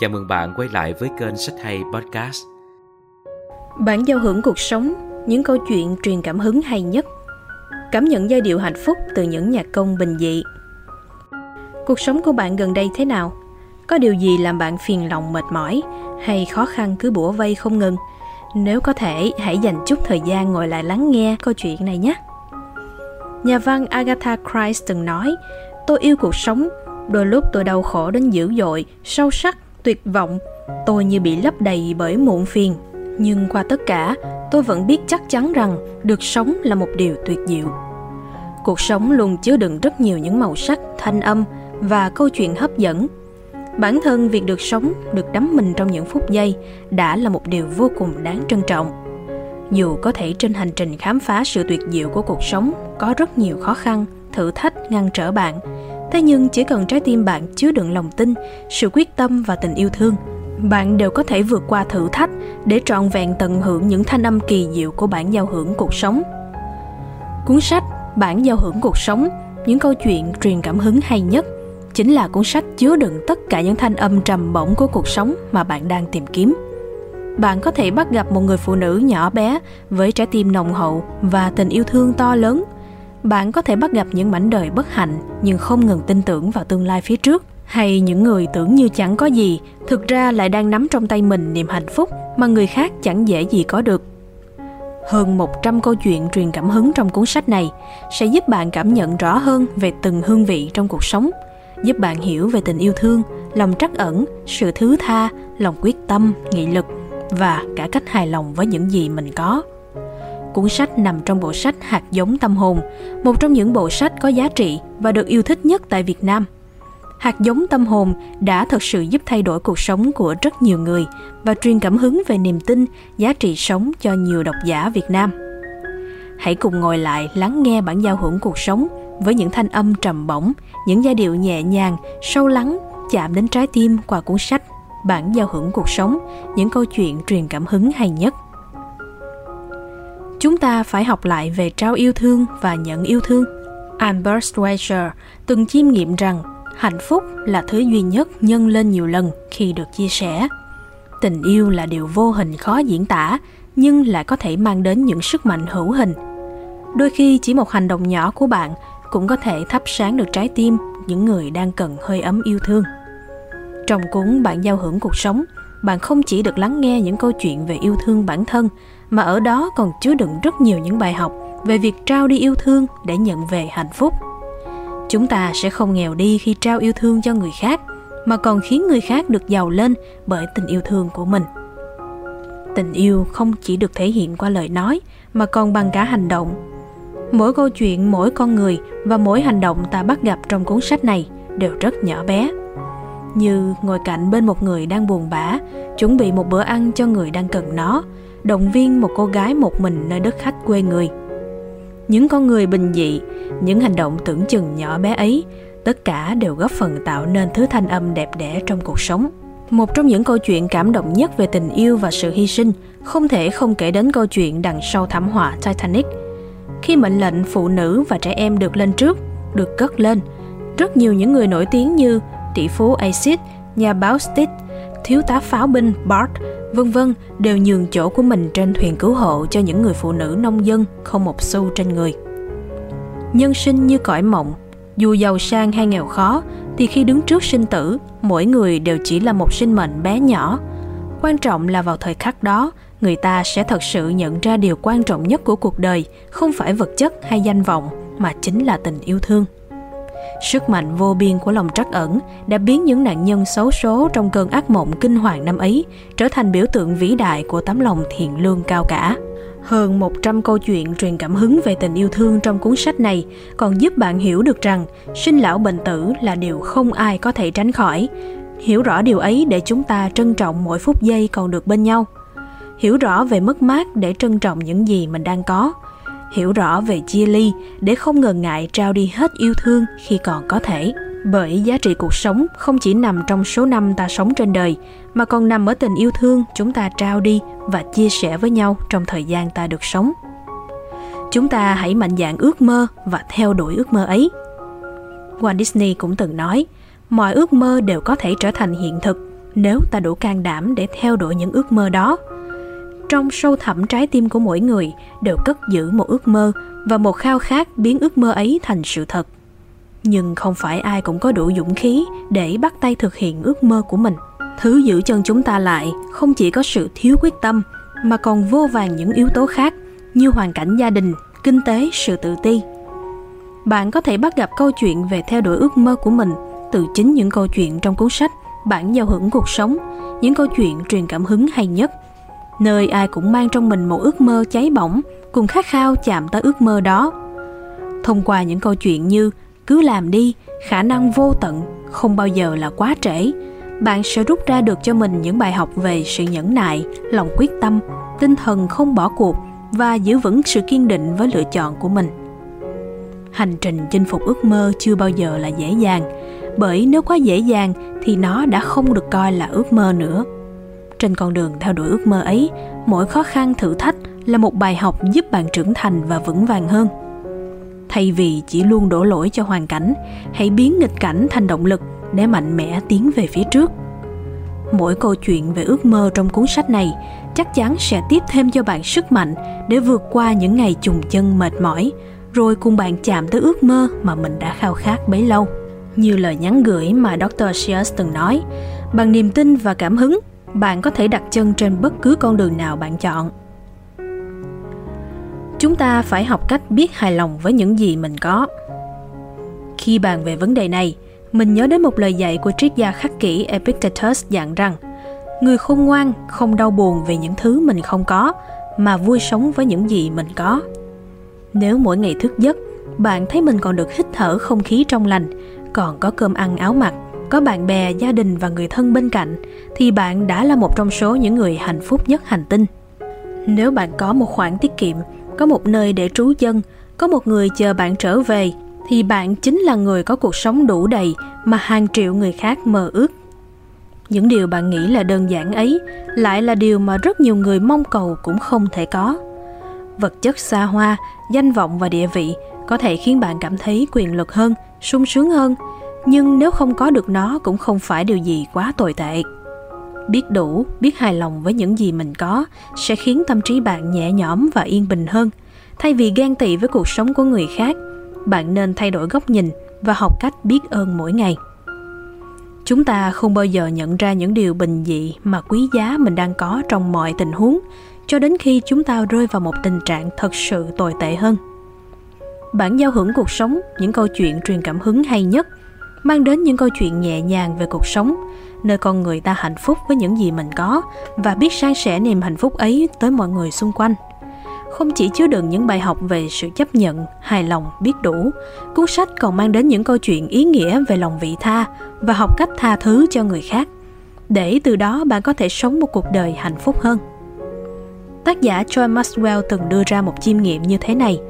Chào mừng bạn quay lại với kênh Sách Hay Podcast. Bản giao hưởng cuộc sống, những câu chuyện truyền cảm hứng hay nhất. Cảm nhận giai điệu hạnh phúc từ những nhạc công bình dị. Cuộc sống của bạn gần đây thế nào? Có điều gì làm bạn phiền lòng mệt mỏi hay khó khăn cứ bủa vây không ngừng? Nếu có thể, hãy dành chút thời gian ngồi lại lắng nghe câu chuyện này nhé. Nhà văn Agatha Christ từng nói, tôi yêu cuộc sống, đôi lúc tôi đau khổ đến dữ dội, sâu sắc, tuyệt vọng, tôi như bị lấp đầy bởi muộn phiền. Nhưng qua tất cả, tôi vẫn biết chắc chắn rằng được sống là một điều tuyệt diệu. Cuộc sống luôn chứa đựng rất nhiều những màu sắc, thanh âm và câu chuyện hấp dẫn. Bản thân việc được sống, được đắm mình trong những phút giây đã là một điều vô cùng đáng trân trọng. Dù có thể trên hành trình khám phá sự tuyệt diệu của cuộc sống có rất nhiều khó khăn, thử thách ngăn trở bạn, thế nhưng chỉ cần trái tim bạn chứa đựng lòng tin, sự quyết tâm và tình yêu thương, bạn đều có thể vượt qua thử thách để trọn vẹn tận hưởng những thanh âm kỳ diệu của bản giao hưởng cuộc sống. Cuốn sách bản giao hưởng cuộc sống, những câu chuyện truyền cảm hứng hay nhất, chính là cuốn sách chứa đựng tất cả những thanh âm trầm bổng của cuộc sống mà bạn đang tìm kiếm. Bạn có thể bắt gặp một người phụ nữ nhỏ bé với trái tim nồng hậu và tình yêu thương to lớn bạn có thể bắt gặp những mảnh đời bất hạnh nhưng không ngừng tin tưởng vào tương lai phía trước hay những người tưởng như chẳng có gì thực ra lại đang nắm trong tay mình niềm hạnh phúc mà người khác chẳng dễ gì có được hơn 100 câu chuyện truyền cảm hứng trong cuốn sách này sẽ giúp bạn cảm nhận rõ hơn về từng hương vị trong cuộc sống, giúp bạn hiểu về tình yêu thương, lòng trắc ẩn, sự thứ tha, lòng quyết tâm, nghị lực và cả cách hài lòng với những gì mình có. Cuốn sách nằm trong bộ sách Hạt giống tâm hồn, một trong những bộ sách có giá trị và được yêu thích nhất tại Việt Nam. Hạt giống tâm hồn đã thực sự giúp thay đổi cuộc sống của rất nhiều người và truyền cảm hứng về niềm tin, giá trị sống cho nhiều độc giả Việt Nam. Hãy cùng ngồi lại lắng nghe bản giao hưởng cuộc sống với những thanh âm trầm bổng, những giai điệu nhẹ nhàng, sâu lắng, chạm đến trái tim qua cuốn sách Bản giao hưởng cuộc sống, những câu chuyện truyền cảm hứng hay nhất chúng ta phải học lại về trao yêu thương và nhận yêu thương. Albert Schweitzer từng chiêm nghiệm rằng hạnh phúc là thứ duy nhất nhân lên nhiều lần khi được chia sẻ. Tình yêu là điều vô hình khó diễn tả, nhưng lại có thể mang đến những sức mạnh hữu hình. Đôi khi chỉ một hành động nhỏ của bạn cũng có thể thắp sáng được trái tim những người đang cần hơi ấm yêu thương. Trong cuốn Bạn giao hưởng cuộc sống, bạn không chỉ được lắng nghe những câu chuyện về yêu thương bản thân mà ở đó còn chứa đựng rất nhiều những bài học về việc trao đi yêu thương để nhận về hạnh phúc. Chúng ta sẽ không nghèo đi khi trao yêu thương cho người khác, mà còn khiến người khác được giàu lên bởi tình yêu thương của mình. Tình yêu không chỉ được thể hiện qua lời nói, mà còn bằng cả hành động. Mỗi câu chuyện, mỗi con người và mỗi hành động ta bắt gặp trong cuốn sách này đều rất nhỏ bé. Như ngồi cạnh bên một người đang buồn bã, chuẩn bị một bữa ăn cho người đang cần nó động viên một cô gái một mình nơi đất khách quê người. Những con người bình dị những hành động tưởng chừng nhỏ bé ấy tất cả đều góp phần tạo nên thứ thanh âm đẹp đẽ trong cuộc sống. Một trong những câu chuyện cảm động nhất về tình yêu và sự hy sinh không thể không kể đến câu chuyện đằng sau thảm họa titanic. Khi mệnh lệnh phụ nữ và trẻ em được lên trước được cất lên rất nhiều những người nổi tiếng như tỷ phú acid nhà báo Stitt, thiếu tá pháo binh Bart vân vân đều nhường chỗ của mình trên thuyền cứu hộ cho những người phụ nữ nông dân không một xu trên người. Nhân sinh như cõi mộng, dù giàu sang hay nghèo khó thì khi đứng trước sinh tử, mỗi người đều chỉ là một sinh mệnh bé nhỏ. Quan trọng là vào thời khắc đó, người ta sẽ thật sự nhận ra điều quan trọng nhất của cuộc đời không phải vật chất hay danh vọng mà chính là tình yêu thương. Sức mạnh vô biên của lòng trắc ẩn đã biến những nạn nhân xấu số trong cơn ác mộng kinh hoàng năm ấy trở thành biểu tượng vĩ đại của tấm lòng thiện lương cao cả. Hơn 100 câu chuyện truyền cảm hứng về tình yêu thương trong cuốn sách này còn giúp bạn hiểu được rằng sinh lão bệnh tử là điều không ai có thể tránh khỏi. Hiểu rõ điều ấy để chúng ta trân trọng mỗi phút giây còn được bên nhau. Hiểu rõ về mất mát để trân trọng những gì mình đang có hiểu rõ về chia ly để không ngần ngại trao đi hết yêu thương khi còn có thể. Bởi giá trị cuộc sống không chỉ nằm trong số năm ta sống trên đời, mà còn nằm ở tình yêu thương chúng ta trao đi và chia sẻ với nhau trong thời gian ta được sống. Chúng ta hãy mạnh dạn ước mơ và theo đuổi ước mơ ấy. Walt disney cũng từng nói, mọi ước mơ đều có thể trở thành hiện thực nếu ta đủ can đảm để theo đuổi những ước mơ đó trong sâu thẳm trái tim của mỗi người đều cất giữ một ước mơ và một khao khát biến ước mơ ấy thành sự thật. Nhưng không phải ai cũng có đủ dũng khí để bắt tay thực hiện ước mơ của mình. Thứ giữ chân chúng ta lại không chỉ có sự thiếu quyết tâm, mà còn vô vàng những yếu tố khác như hoàn cảnh gia đình, kinh tế, sự tự ti. Bạn có thể bắt gặp câu chuyện về theo đuổi ước mơ của mình từ chính những câu chuyện trong cuốn sách bản giao hưởng cuộc sống, những câu chuyện truyền cảm hứng hay nhất nơi ai cũng mang trong mình một ước mơ cháy bỏng, cùng khát khao chạm tới ước mơ đó. Thông qua những câu chuyện như, cứ làm đi, khả năng vô tận, không bao giờ là quá trễ bạn sẽ rút ra được cho mình những bài học về sự nhẫn nại, lòng quyết tâm, tinh thần không bỏ cuộc và giữ vững sự kiên định với lựa chọn của mình. Hành trình chinh phục ước mơ chưa bao giờ là dễ dàng, bởi nếu quá dễ dàng thì nó đã không được coi là ước mơ nữa trên con đường theo đuổi ước mơ ấy, mỗi khó khăn thử thách là một bài học giúp bạn trưởng thành và vững vàng hơn thay vì chỉ luôn đổ lỗi cho hoàn cảnh, hãy biến nghịch cảnh thành động lực để mạnh mẽ tiến về phía trước mỗi câu chuyện về ước mơ trong cuốn sách này chắc chắn sẽ tiếp thêm cho bạn sức mạnh để vượt qua những ngày trùng chân mệt mỏi, rồi cùng bạn chạm tới ước mơ mà mình đã khao khát bấy lâu như lời nhắn gửi mà Dr. Sears từng nói, bằng niềm tin và cảm hứng bạn có thể đặt chân trên bất cứ con đường nào bạn chọn. Chúng ta phải học cách biết hài lòng với những gì mình có. Khi bàn về vấn đề này, mình nhớ đến một lời dạy của triết gia khắc kỷ epictetus dặn rằng, người khôn ngoan không đau buồn vì những thứ mình không có, mà vui sống với những gì mình có. Nếu mỗi ngày thức giấc, bạn thấy mình còn được hít thở không khí trong lành, còn có cơm ăn áo mặc có bạn bè, gia đình và người thân bên cạnh, thì bạn đã là một trong số những người hạnh phúc nhất hành tinh. Nếu bạn có một khoản tiết kiệm, có một nơi để trú chân, có một người chờ bạn trở về, thì bạn chính là người có cuộc sống đủ đầy mà hàng triệu người khác mơ ước. Những điều bạn nghĩ là đơn giản ấy lại là điều mà rất nhiều người mong cầu cũng không thể có. Vật chất xa hoa, danh vọng và địa vị có thể khiến bạn cảm thấy quyền lực hơn, sung sướng hơn nhưng nếu không có được nó cũng không phải điều gì quá tồi tệ. Biết đủ, biết hài lòng với những gì mình có, sẽ khiến tâm trí bạn nhẹ nhõm và yên bình hơn. Thay vì ghen tị với cuộc sống của người khác, bạn nên thay đổi góc nhìn và học cách biết ơn mỗi ngày. Chúng ta không bao giờ nhận ra những điều bình dị mà quý giá mình đang có trong mọi tình huống, cho đến khi chúng ta rơi vào một tình trạng thật sự tồi tệ hơn. Bản giao hưởng cuộc sống, những câu chuyện truyền cảm hứng hay nhất mang đến những câu chuyện nhẹ nhàng về cuộc sống, nơi con người ta hạnh phúc với những gì mình có và biết san sẻ niềm hạnh phúc ấy tới mọi người xung quanh. Không chỉ chứa đựng những bài học về sự chấp nhận, hài lòng, biết đủ, cuốn sách còn mang đến những câu chuyện ý nghĩa về lòng vị tha và học cách tha thứ cho người khác. Để từ đó bạn có thể sống một cuộc đời hạnh phúc hơn. Tác giả Joy Maxwell từng đưa ra một chiêm nghiệm như thế này.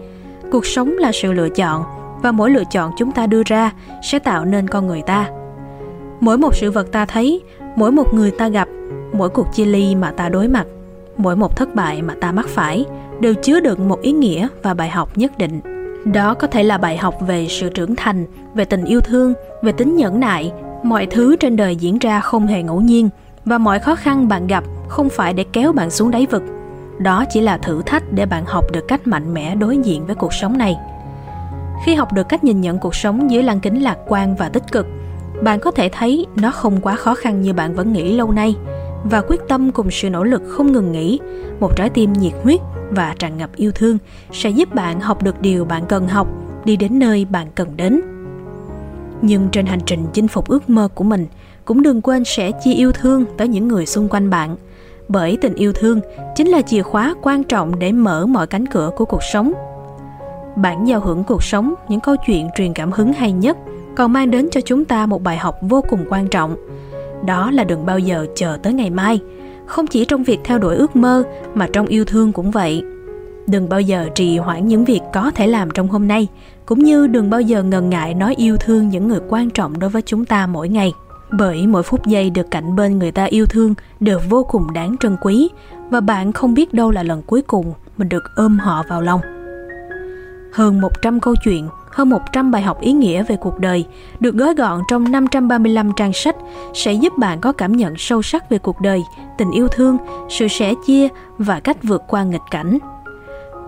Cuộc sống là sự lựa chọn và mỗi lựa chọn chúng ta đưa ra sẽ tạo nên con người ta. Mỗi một sự vật ta thấy, mỗi một người ta gặp, mỗi cuộc chia ly mà ta đối mặt, mỗi một thất bại mà ta mắc phải đều chứa đựng một ý nghĩa và bài học nhất định. Đó có thể là bài học về sự trưởng thành, về tình yêu thương, về tính nhẫn nại. Mọi thứ trên đời diễn ra không hề ngẫu nhiên và mọi khó khăn bạn gặp không phải để kéo bạn xuống đáy vực. Đó chỉ là thử thách để bạn học được cách mạnh mẽ đối diện với cuộc sống này khi học được cách nhìn nhận cuộc sống dưới lăng kính lạc quan và tích cực, bạn có thể thấy nó không quá khó khăn như bạn vẫn nghĩ lâu nay. Và quyết tâm cùng sự nỗ lực không ngừng nghỉ, một trái tim nhiệt huyết và tràn ngập yêu thương sẽ giúp bạn học được điều bạn cần học, đi đến nơi bạn cần đến. Nhưng trên hành trình chinh phục ước mơ của mình, cũng đừng quên sẽ chia yêu thương tới những người xung quanh bạn. Bởi tình yêu thương chính là chìa khóa quan trọng để mở mọi cánh cửa của cuộc sống bản giao hưởng cuộc sống, những câu chuyện truyền cảm hứng hay nhất, còn mang đến cho chúng ta một bài học vô cùng quan trọng. Đó là đừng bao giờ chờ tới ngày mai. Không chỉ trong việc theo đuổi ước mơ, mà trong yêu thương cũng vậy. Đừng bao giờ trì hoãn những việc có thể làm trong hôm nay, cũng như đừng bao giờ ngần ngại nói yêu thương những người quan trọng đối với chúng ta mỗi ngày. Bởi mỗi phút giây được cạnh bên người ta yêu thương đều vô cùng đáng trân quý, và bạn không biết đâu là lần cuối cùng mình được ôm họ vào lòng hơn 100 câu chuyện, hơn 100 bài học ý nghĩa về cuộc đời được gói gọn trong 535 trang sách sẽ giúp bạn có cảm nhận sâu sắc về cuộc đời, tình yêu thương, sự sẻ chia và cách vượt qua nghịch cảnh.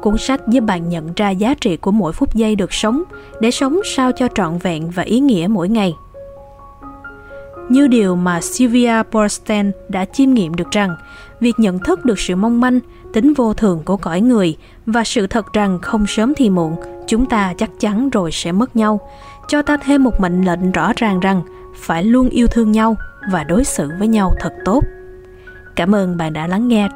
Cuốn sách giúp bạn nhận ra giá trị của mỗi phút giây được sống để sống sao cho trọn vẹn và ý nghĩa mỗi ngày. Như điều mà Sylvia Borstein đã chiêm nghiệm được rằng, việc nhận thức được sự mong manh, tính vô thường của cõi người và sự thật rằng không sớm thì muộn, chúng ta chắc chắn rồi sẽ mất nhau, cho ta thêm một mệnh lệnh rõ ràng rằng phải luôn yêu thương nhau và đối xử với nhau thật tốt. Cảm ơn bạn đã lắng nghe